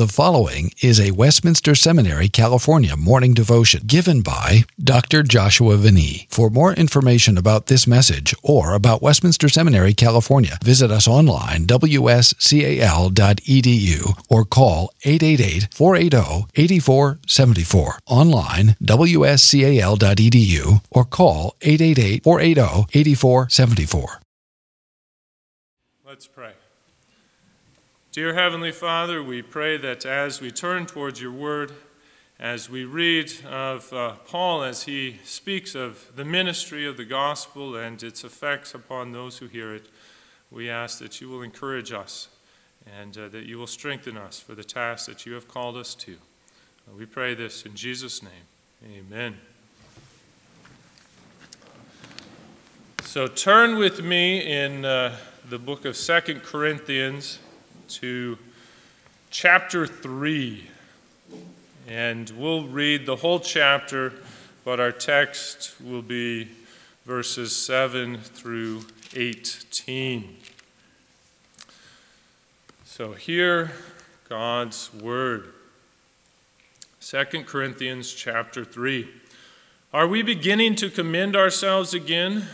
The following is a Westminster Seminary, California morning devotion given by Dr. Joshua Van Ee. For more information about this message or about Westminster Seminary, California, visit us online wscal.edu or call 888-480-8474. Online wscal.edu or call 888-480-8474. Let's pray. Dear Heavenly Father, we pray that as we turn towards your word, as we read of uh, Paul as he speaks of the ministry of the gospel and its effects upon those who hear it, we ask that you will encourage us and uh, that you will strengthen us for the task that you have called us to. Uh, we pray this in Jesus' name. Amen. So turn with me in uh, the book of Second Corinthians to chapter 3. And we'll read the whole chapter, but our text will be verses 7 through 18. So hear God's word. 2 Corinthians chapter 3. Are we beginning to commend ourselves again,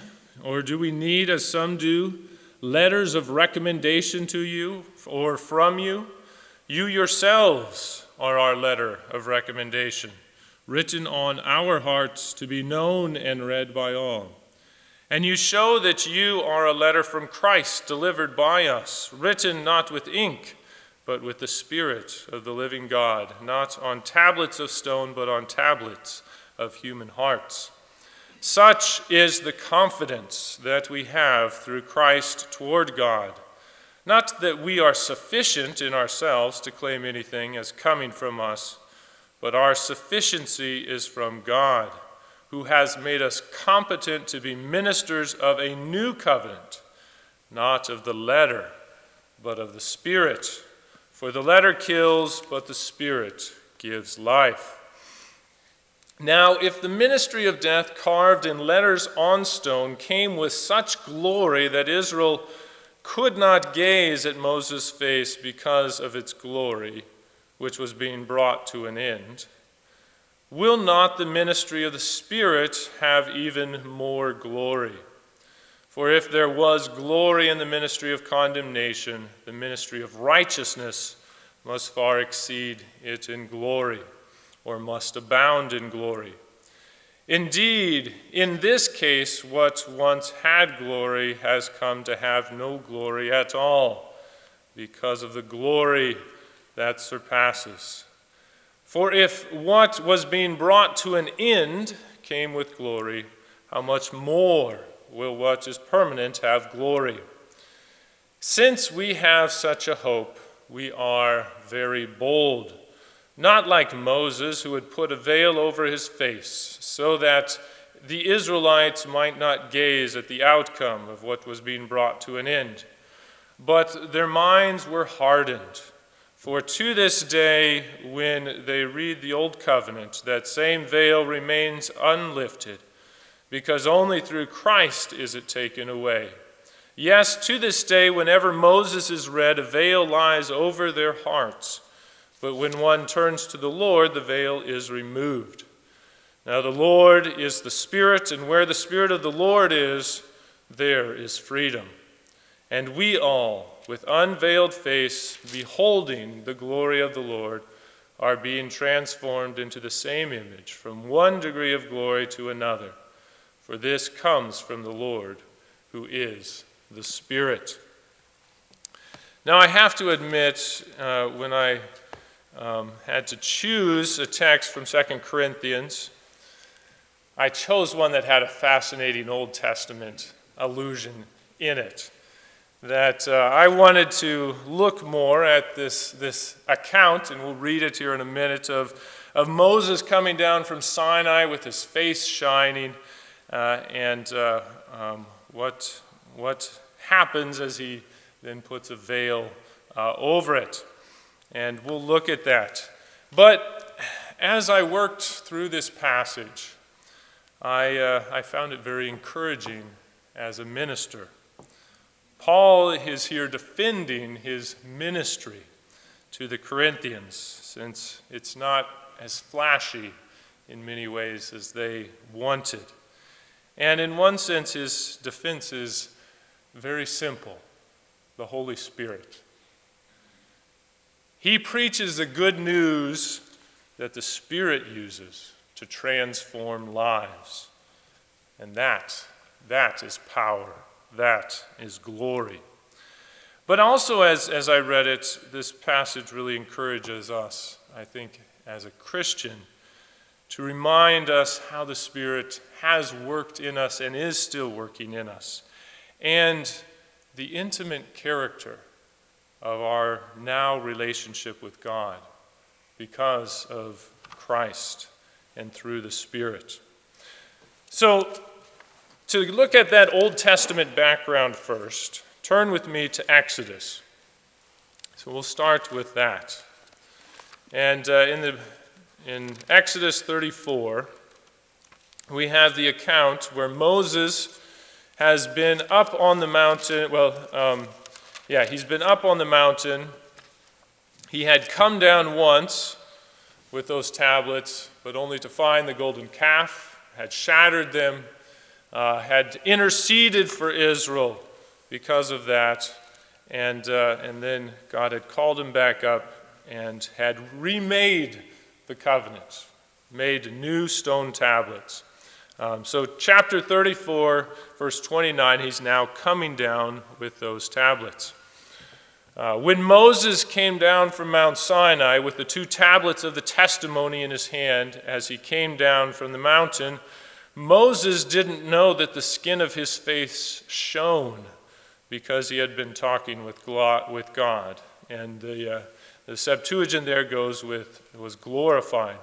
or do we need, as some do, letters of recommendation to you or from you? You yourselves are our letter of recommendation, written on our hearts to be known and read by all. And you show that you are a letter from Christ delivered by us, written not with ink, but with the Spirit of the living God, not on tablets of stone, but on tablets of human hearts. Such is the confidence that we have through Christ toward God. Not that we are sufficient in ourselves to claim anything as coming from us, but our sufficiency is from God, who has made us competent to be ministers of a new covenant, not of the letter, but of the Spirit. For the letter kills, but the Spirit gives life. Now, if the ministry of death carved in letters on stone came with such glory that Israel could not gaze at Moses' face because of its glory, which was being brought to an end, will not the ministry of the Spirit have even more glory? For if there was glory in the ministry of condemnation, the ministry of righteousness must far exceed it in glory or must abound in glory. Indeed, in this case, what once had glory has come to have no glory at all, because of the glory that surpasses. For if what was being brought to an end came with glory, how much more will what is permanent have glory? Since we have such a hope, we are very bold not like Moses, who had put a veil over his face, so that the Israelites might not gaze at the outcome of what was being brought to an end. But their minds were hardened. For to this day, when they read the Old Covenant, that same veil remains unlifted, because only through Christ is it taken away. Yes, to this day, whenever Moses is read, a veil lies over their hearts. But when one turns to the Lord, the veil is removed. Now, the Lord is the Spirit, and where the Spirit of the Lord is, there is freedom. And we all, with unveiled face, beholding the glory of the Lord, are being transformed into the same image from one degree of glory to another. For this comes from the Lord, who is the Spirit. Now, I have to admit, uh, when I um, had to choose a text from Second Corinthians, I chose one that had a fascinating Old Testament allusion in it. That uh, I wanted to look more at this, this account, and we'll read it here in a minute, of, of Moses coming down from Sinai with his face shining, uh, and uh, um, what, what happens as he then puts a veil uh, over it and we'll look at that. But as I worked through this passage, I, uh, I found it very encouraging as a minister. Paul is here defending his ministry to the Corinthians, since it's not as flashy in many ways as they wanted. And in one sense, his defense is very simple the Holy Spirit. He preaches the good news that the Spirit uses to transform lives. And that, that is power. That is glory. But also, as, as I read it, this passage really encourages us, I think, as a Christian, to remind us how the Spirit has worked in us and is still working in us, and the intimate character of our now relationship with God because of Christ and through the Spirit. So, to look at that Old Testament background first, turn with me to Exodus. So, we'll start with that. And uh, in, the, in Exodus 34, we have the account where Moses has been up on the mountain. Well, um, yeah, he's been up on the mountain. He had come down once with those tablets, but only to find the golden calf, had shattered them, uh, had interceded for Israel because of that, and, uh, and then God had called him back up and had remade the covenant, made new stone tablets. Um, so, chapter 34, verse 29, he's now coming down with those tablets. Uh, when Moses came down from Mount Sinai with the two tablets of the testimony in his hand as he came down from the mountain, Moses didn't know that the skin of his face shone because he had been talking with God. And the, uh, the Septuagint there goes with, was glorifying.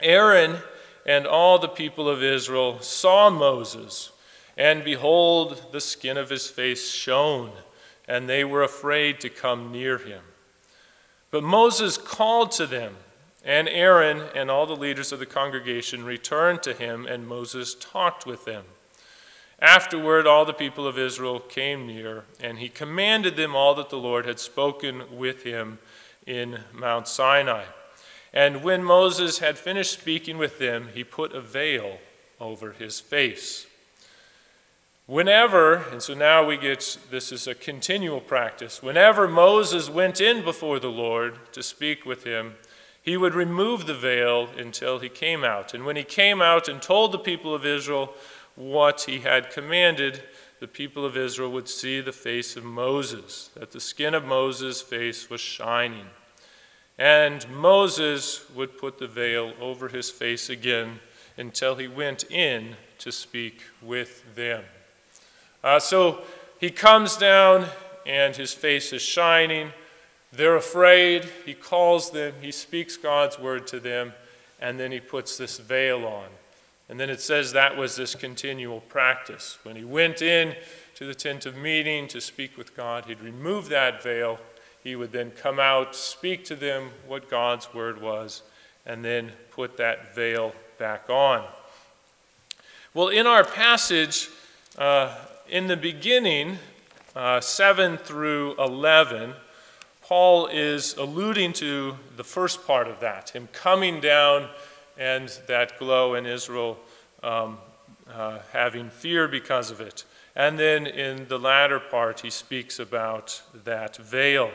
Aaron and all the people of Israel saw Moses, and behold, the skin of his face shone, and they were afraid to come near him. But Moses called to them, and Aaron and all the leaders of the congregation returned to him, and Moses talked with them. Afterward, all the people of Israel came near, and he commanded them all that the Lord had spoken with him in Mount Sinai. And when Moses had finished speaking with them, he put a veil over his face. Whenever, and so now we get this is a continual practice, whenever Moses went in before the Lord to speak with him, he would remove the veil until he came out. And when he came out and told the people of Israel what he had commanded, the people of Israel would see the face of Moses, that the skin of Moses' face was shining. And Moses would put the veil over his face again until he went in to speak with them. Uh, so he comes down and his face is shining. They're afraid. He calls them, he speaks God's word to them, and then he puts this veil on. And then it says that was this continual practice. When he went in to the tent of meeting to speak with God, he'd remove that veil he would then come out, speak to them what God's word was, and then put that veil back on. Well, in our passage, uh, in the beginning, uh, 7 through 11, Paul is alluding to the first part of that, him coming down and that glow in Israel um, uh, having fear because of it. And then in the latter part, he speaks about that veil.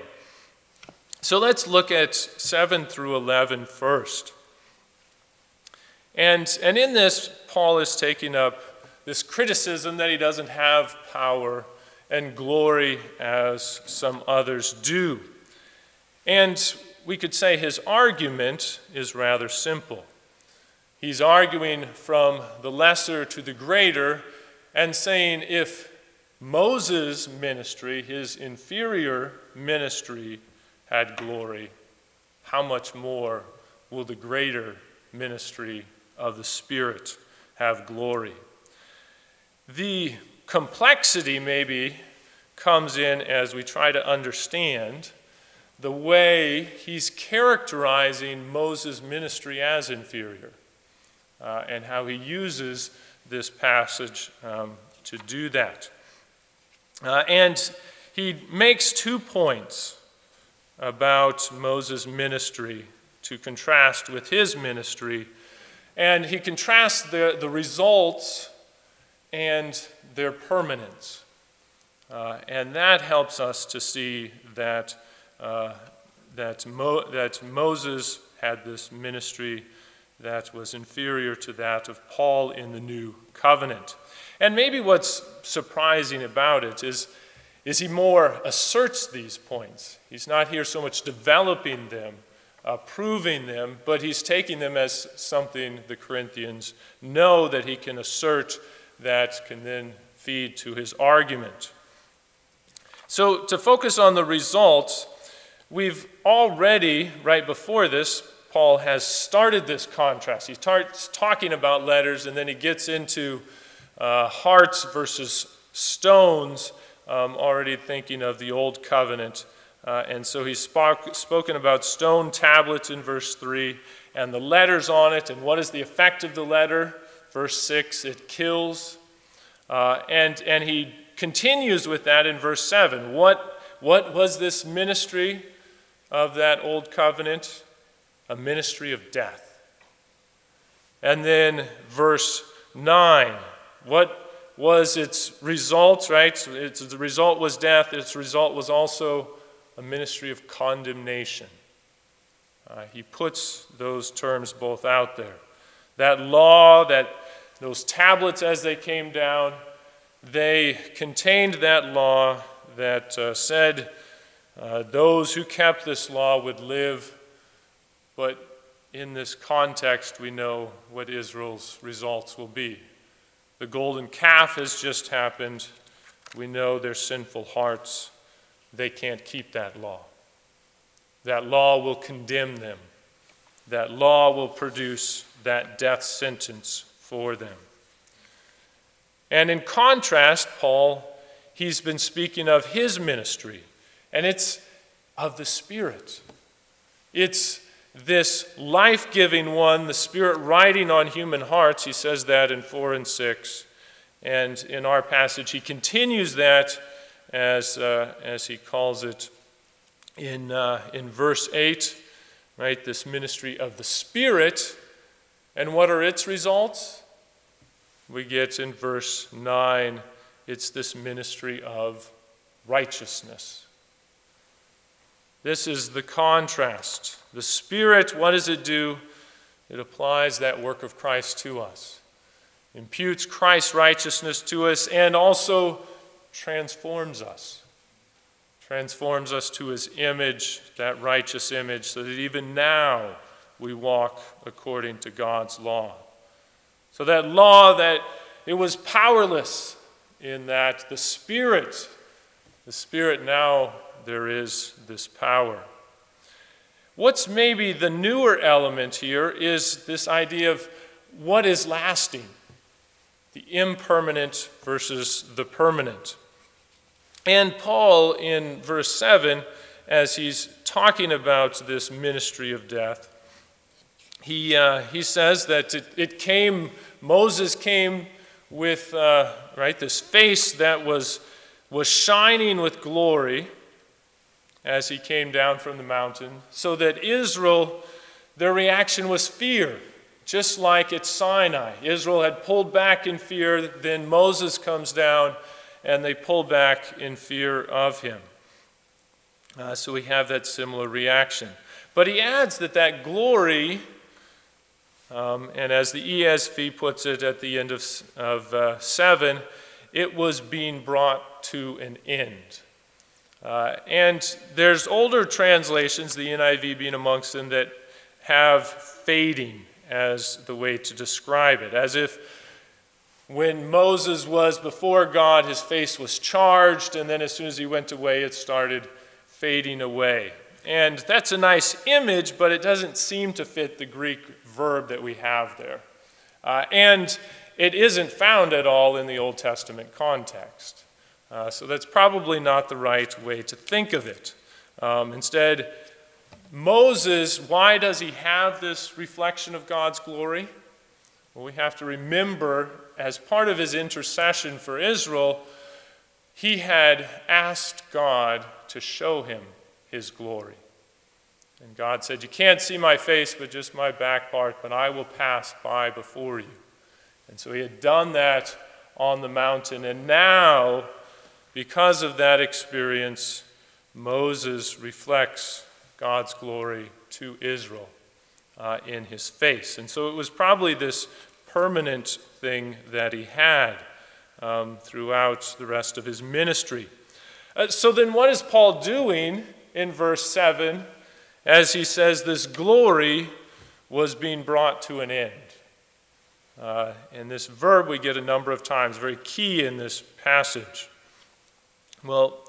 So let's look at 7 through 11 first. And, and in this, Paul is taking up this criticism that he doesn't have power and glory as some others do. And we could say his argument is rather simple. He's arguing from the lesser to the greater and saying if Moses' ministry, his inferior ministry, had glory, how much more will the greater ministry of the Spirit have glory? The complexity, maybe, comes in as we try to understand the way he's characterizing Moses' ministry as inferior uh, and how he uses this passage um, to do that. Uh, and he makes two points about Moses' ministry to contrast with his ministry. And he contrasts the, the results and their permanence. Uh, and that helps us to see that, uh, that, Mo- that Moses had this ministry that was inferior to that of Paul in the new covenant. And maybe what's surprising about it is, is he more asserts these points. He's not here so much developing them, uh, proving them, but he's taking them as something the Corinthians know that he can assert that can then feed to his argument. So, to focus on the results, we've already, right before this, Paul has started this contrast. He starts talking about letters and then he gets into uh, hearts versus stones, um, already thinking of the old covenant. Uh, and so he's spoke, spoken about stone tablets in verse 3 and the letters on it. And what is the effect of the letter? Verse 6 it kills. Uh, and, and he continues with that in verse 7. What, what was this ministry of that old covenant? a ministry of death. And then verse 9, what was its result, right? Its, the result was death, its result was also a ministry of condemnation. Uh, he puts those terms both out there. That law, that those tablets as they came down, they contained that law that uh, said uh, those who kept this law would live but in this context, we know what Israel's results will be. The golden calf has just happened. We know their sinful hearts. They can't keep that law. That law will condemn them. That law will produce that death sentence for them. And in contrast, Paul, he's been speaking of his ministry, and it's of the Spirit. It's this life giving one, the Spirit riding on human hearts. He says that in 4 and 6. And in our passage, he continues that as, uh, as he calls it in, uh, in verse 8, right? This ministry of the Spirit. And what are its results? We get in verse 9, it's this ministry of righteousness. This is the contrast. The Spirit, what does it do? It applies that work of Christ to us, imputes Christ's righteousness to us, and also transforms us. Transforms us to his image, that righteous image, so that even now we walk according to God's law. So that law that it was powerless in that the Spirit, the Spirit now there is this power. What's maybe the newer element here is this idea of what is lasting the impermanent versus the permanent. And Paul, in verse 7, as he's talking about this ministry of death, he, uh, he says that it, it, came, Moses came with, uh, right, this face that was, was shining with glory as he came down from the mountain, so that Israel, their reaction was fear, just like at Sinai. Israel had pulled back in fear, then Moses comes down, and they pull back in fear of him. Uh, so we have that similar reaction. But he adds that that glory, um, and as the ESV puts it at the end of, of uh, 7, it was being brought to an end. Uh, and there's older translations, the NIV being amongst them, that have fading as the way to describe it, as if when Moses was before God, his face was charged, and then as soon as he went away, it started fading away. And that's a nice image, but it doesn't seem to fit the Greek verb that we have there. Uh, and it isn't found at all in the Old Testament context. Uh, so that's probably not the right way to think of it. Um, instead, Moses, why does he have this reflection of God's glory? Well, we have to remember, as part of his intercession for Israel, he had asked God to show him his glory. And God said, You can't see my face, but just my back part, but I will pass by before you. And so he had done that on the mountain. And now, because of that experience, Moses reflects God's glory to Israel uh, in his face. And so it was probably this permanent thing that he had um, throughout the rest of his ministry. Uh, so then, what is Paul doing in verse 7 as he says this glory was being brought to an end? Uh, and this verb we get a number of times, very key in this passage. Well,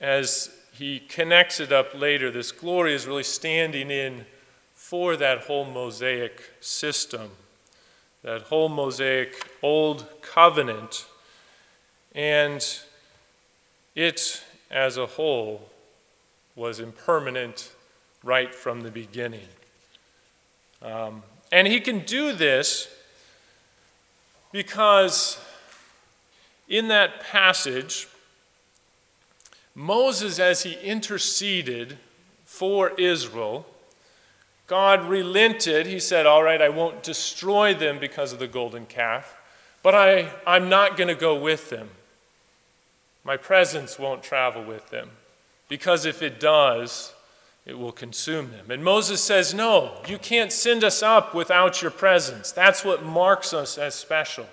as he connects it up later, this glory is really standing in for that whole Mosaic system, that whole Mosaic Old Covenant. And it, as a whole, was impermanent right from the beginning. Um, and he can do this because in that passage, Moses, as he interceded for Israel, God relented. He said, All right, I won't destroy them because of the golden calf, but I, I'm not going to go with them. My presence won't travel with them, because if it does, it will consume them. And Moses says, No, you can't send us up without your presence. That's what marks us as special.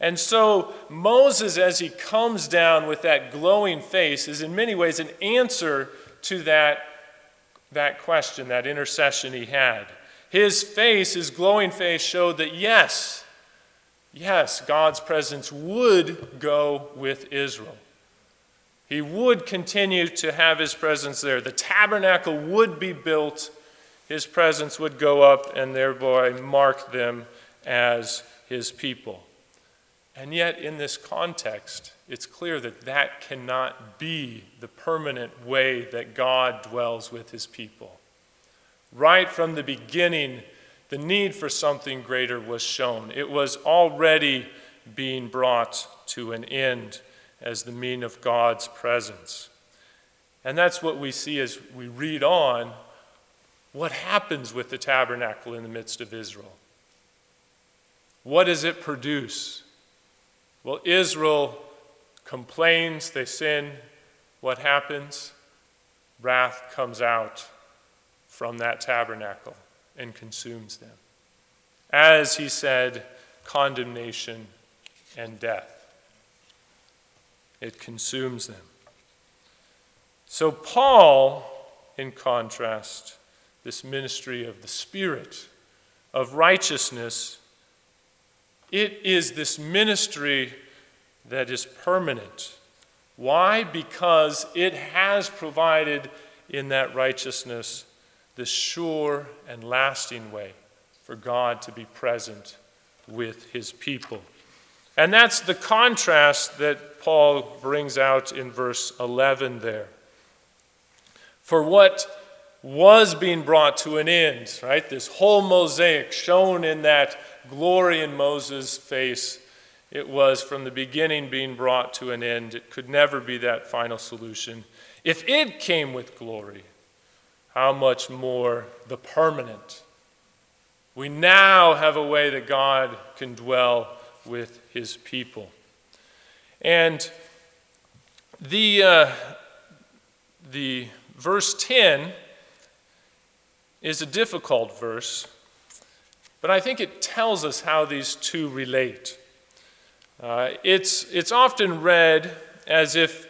And so, Moses, as he comes down with that glowing face, is in many ways an answer to that, that question, that intercession he had. His face, his glowing face, showed that yes, yes, God's presence would go with Israel. He would continue to have his presence there. The tabernacle would be built, his presence would go up, and thereby mark them as his people. And yet, in this context, it's clear that that cannot be the permanent way that God dwells with his people. Right from the beginning, the need for something greater was shown. It was already being brought to an end as the mean of God's presence. And that's what we see as we read on what happens with the tabernacle in the midst of Israel. What does it produce? Well, Israel complains, they sin. What happens? Wrath comes out from that tabernacle and consumes them. As he said, condemnation and death it consumes them. So, Paul, in contrast, this ministry of the Spirit, of righteousness, it is this ministry that is permanent. Why? Because it has provided in that righteousness the sure and lasting way for God to be present with his people. And that's the contrast that Paul brings out in verse 11 there. For what was being brought to an end, right? This whole mosaic shown in that glory in Moses' face, it was from the beginning being brought to an end. It could never be that final solution. If it came with glory, how much more the permanent? We now have a way that God can dwell with his people. And the, uh, the verse 10 is a difficult verse, but I think it tells us how these two relate. Uh, it's, it's often read as if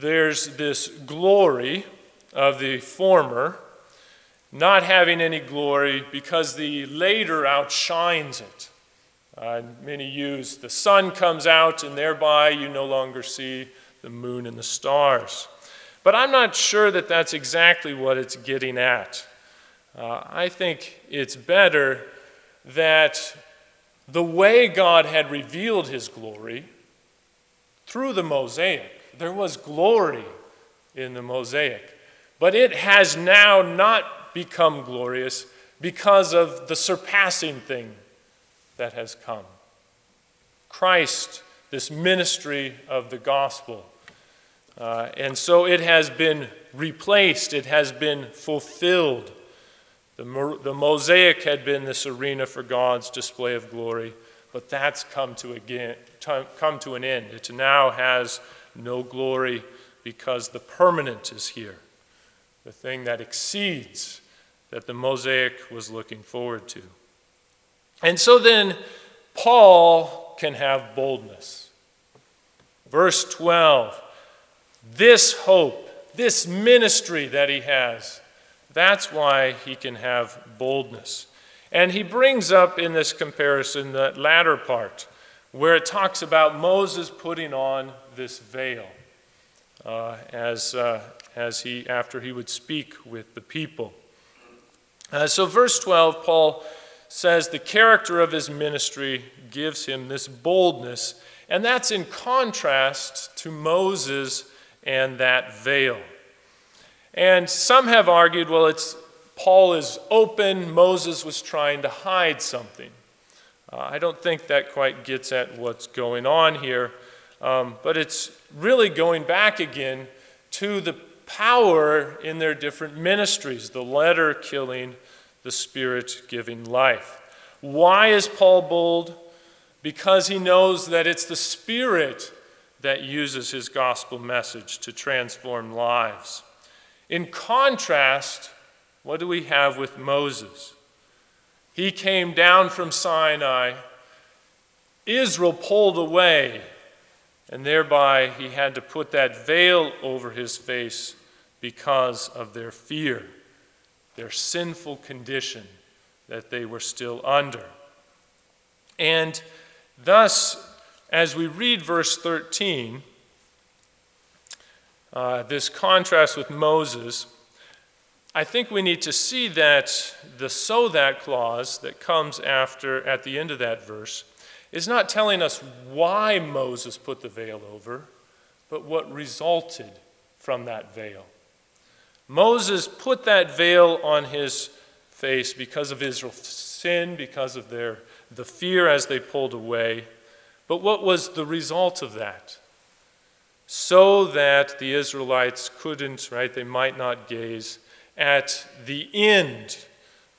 there's this glory of the former not having any glory because the later outshines it. Uh, many use the sun comes out, and thereby you no longer see the moon and the stars. But I'm not sure that that's exactly what it's getting at. Uh, I think it's better that the way God had revealed his glory through the Mosaic, there was glory in the Mosaic, but it has now not become glorious because of the surpassing thing that has come. Christ, this ministry of the gospel. Uh, and so it has been replaced, it has been fulfilled. The, the mosaic had been this arena for God's display of glory, but that's come to, again, come to an end. It now has no glory because the permanent is here, the thing that exceeds that the mosaic was looking forward to. And so then, Paul can have boldness. Verse 12 this hope, this ministry that he has, that's why he can have boldness. And he brings up in this comparison the latter part, where it talks about Moses putting on this veil uh, as, uh, as he, after he would speak with the people. Uh, so, verse 12, Paul says the character of his ministry gives him this boldness, and that's in contrast to Moses and that veil. And some have argued, well, it's Paul is open, Moses was trying to hide something. Uh, I don't think that quite gets at what's going on here, um, but it's really going back again to the power in their different ministries the letter killing, the spirit giving life. Why is Paul bold? Because he knows that it's the spirit that uses his gospel message to transform lives. In contrast, what do we have with Moses? He came down from Sinai, Israel pulled away, and thereby he had to put that veil over his face because of their fear, their sinful condition that they were still under. And thus, as we read verse 13, uh, this contrast with Moses, I think we need to see that the so that clause that comes after at the end of that verse is not telling us why Moses put the veil over, but what resulted from that veil. Moses put that veil on his face because of Israel's sin, because of their the fear as they pulled away. But what was the result of that? So that the Israelites couldn't, right, they might not gaze at the end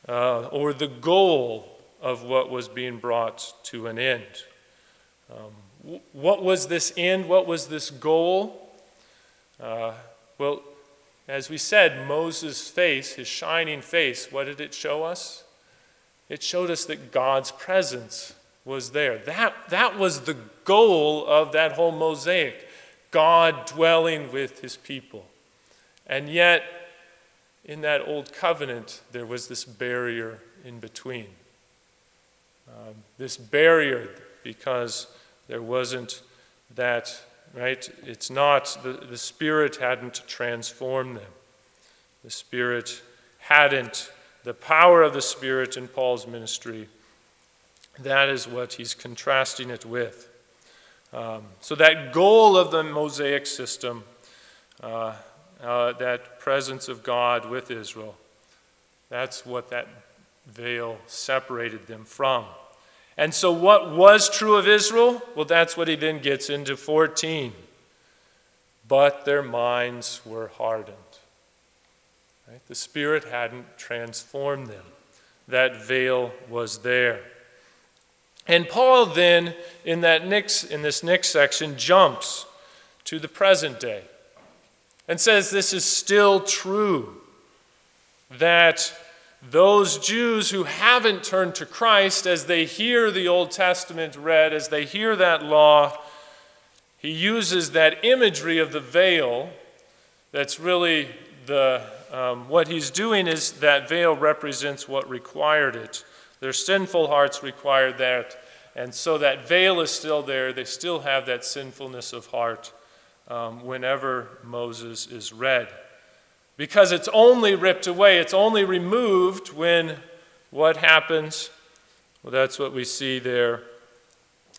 uh, or the goal of what was being brought to an end. Um, what was this end? What was this goal? Uh, well, as we said, Moses' face, his shining face, what did it show us? It showed us that God's presence was there. That, that was the goal of that whole mosaic God dwelling with his people. And yet, in that old covenant, there was this barrier in between. Um, this barrier because there wasn't that, right? It's not, the, the Spirit hadn't transformed them. The Spirit hadn't, the power of the Spirit in Paul's ministry that is what he's contrasting it with. Um, so, that goal of the Mosaic system, uh, uh, that presence of God with Israel, that's what that veil separated them from. And so, what was true of Israel? Well, that's what he then gets into 14. But their minds were hardened. Right? The Spirit hadn't transformed them, that veil was there. And Paul then, in, that next, in this next section, jumps to the present day and says this is still true that those Jews who haven't turned to Christ, as they hear the Old Testament read, as they hear that law, he uses that imagery of the veil. That's really the, um, what he's doing is that veil represents what required it. Their sinful hearts required that. And so that veil is still there. They still have that sinfulness of heart um, whenever Moses is read. Because it's only ripped away, it's only removed when what happens? Well, that's what we see there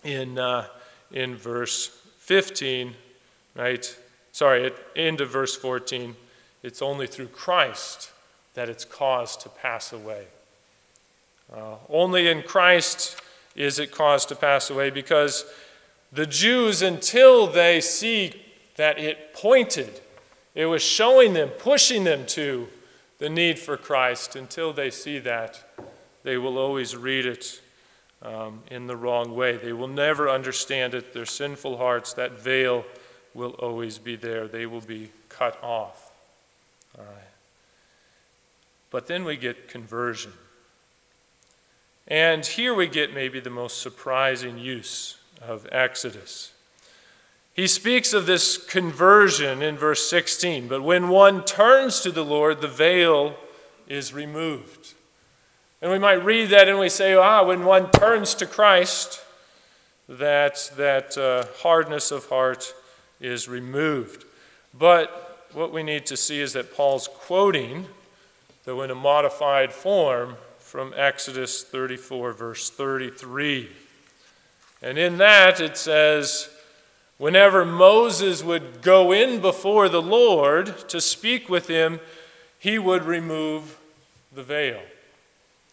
in, uh, in verse 15, right? Sorry, at end of verse 14. It's only through Christ that it's caused to pass away. Uh, only in Christ is it caused to pass away because the Jews, until they see that it pointed It was showing them, pushing them to the need for Christ. Until they see that, they will always read it um, in the wrong way. They will never understand it. Their sinful hearts, that veil will always be there. They will be cut off. All right. But then we get conversion. And here we get maybe the most surprising use of Exodus. He speaks of this conversion in verse 16, but when one turns to the Lord, the veil is removed. And we might read that and we say, ah, when one turns to Christ, that, that uh, hardness of heart is removed. But what we need to see is that Paul's quoting, though in a modified form, from Exodus 34, verse 33. And in that it says, whenever Moses would go in before the Lord to speak with him, he would remove the veil.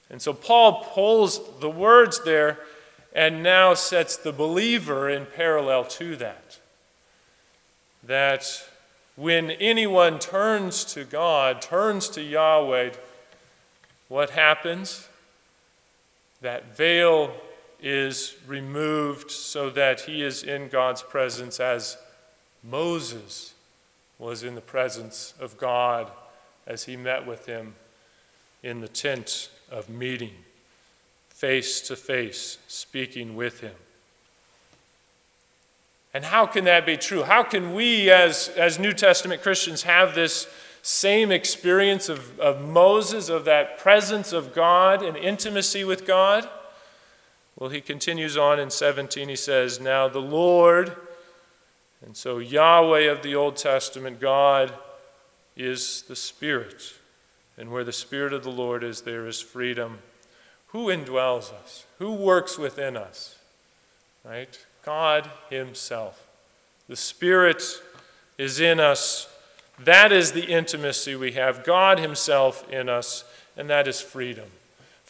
And so Paul pulls the words there and now sets the believer in parallel to that. That when anyone turns to God, turns to Yahweh, what happens? That veil is removed so that he is in God's presence as Moses was in the presence of God as he met with him in the tent of meeting, face to face, speaking with him. And how can that be true? How can we, as, as New Testament Christians, have this same experience of, of Moses, of that presence of God and intimacy with God? Well, he continues on in 17. He says, Now the Lord, and so Yahweh of the Old Testament, God, is the Spirit. And where the Spirit of the Lord is, there is freedom. Who indwells us? Who works within us? Right? God Himself. The Spirit is in us. That is the intimacy we have. God Himself in us, and that is freedom.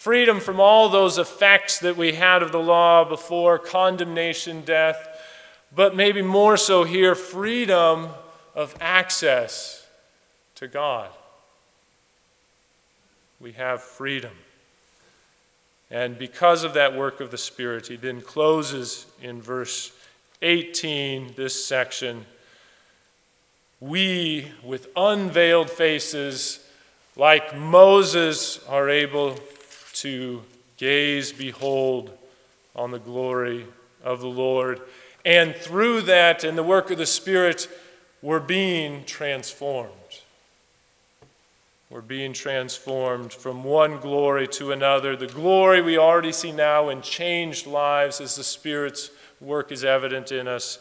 Freedom from all those effects that we had of the law before condemnation, death, but maybe more so here freedom of access to God we have freedom. And because of that work of the Spirit, he then closes in verse 18 this section. We, with unveiled faces, like Moses, are able to gaze, behold, on the glory of the Lord. And through that and the work of the Spirit, we're being transformed. We're being transformed from one glory to another. The glory we already see now in changed lives as the Spirit's work is evident in us,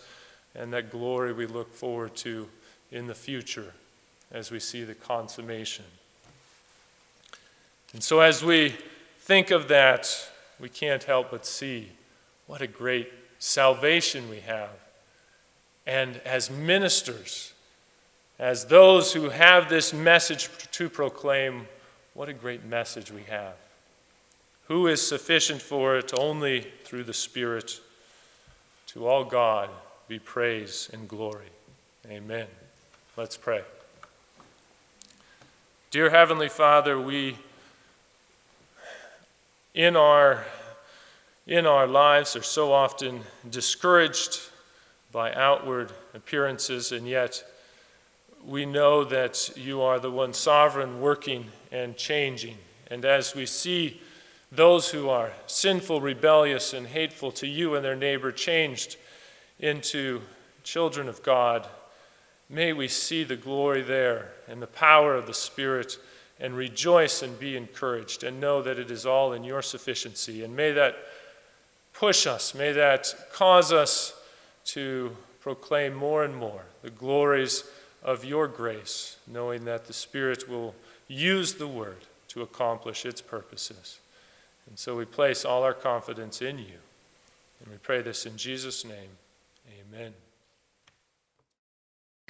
and that glory we look forward to in the future as we see the consummation. And so, as we think of that, we can't help but see what a great salvation we have. And as ministers, as those who have this message to proclaim, what a great message we have. Who is sufficient for it? Only through the Spirit. To all God be praise and glory. Amen. Let's pray. Dear Heavenly Father, we in our in our lives are so often discouraged by outward appearances and yet we know that you are the one sovereign, working and changing. And as we see those who are sinful, rebellious, and hateful to you and their neighbor changed into children of God, may we see the glory there and the power of the Spirit and rejoice and be encouraged and know that it is all in your sufficiency. And may that push us, may that cause us to proclaim more and more the glories of your grace, knowing that the Spirit will use the Word to accomplish its purposes. And so we place all our confidence in you. And we pray this in Jesus' name. Amen.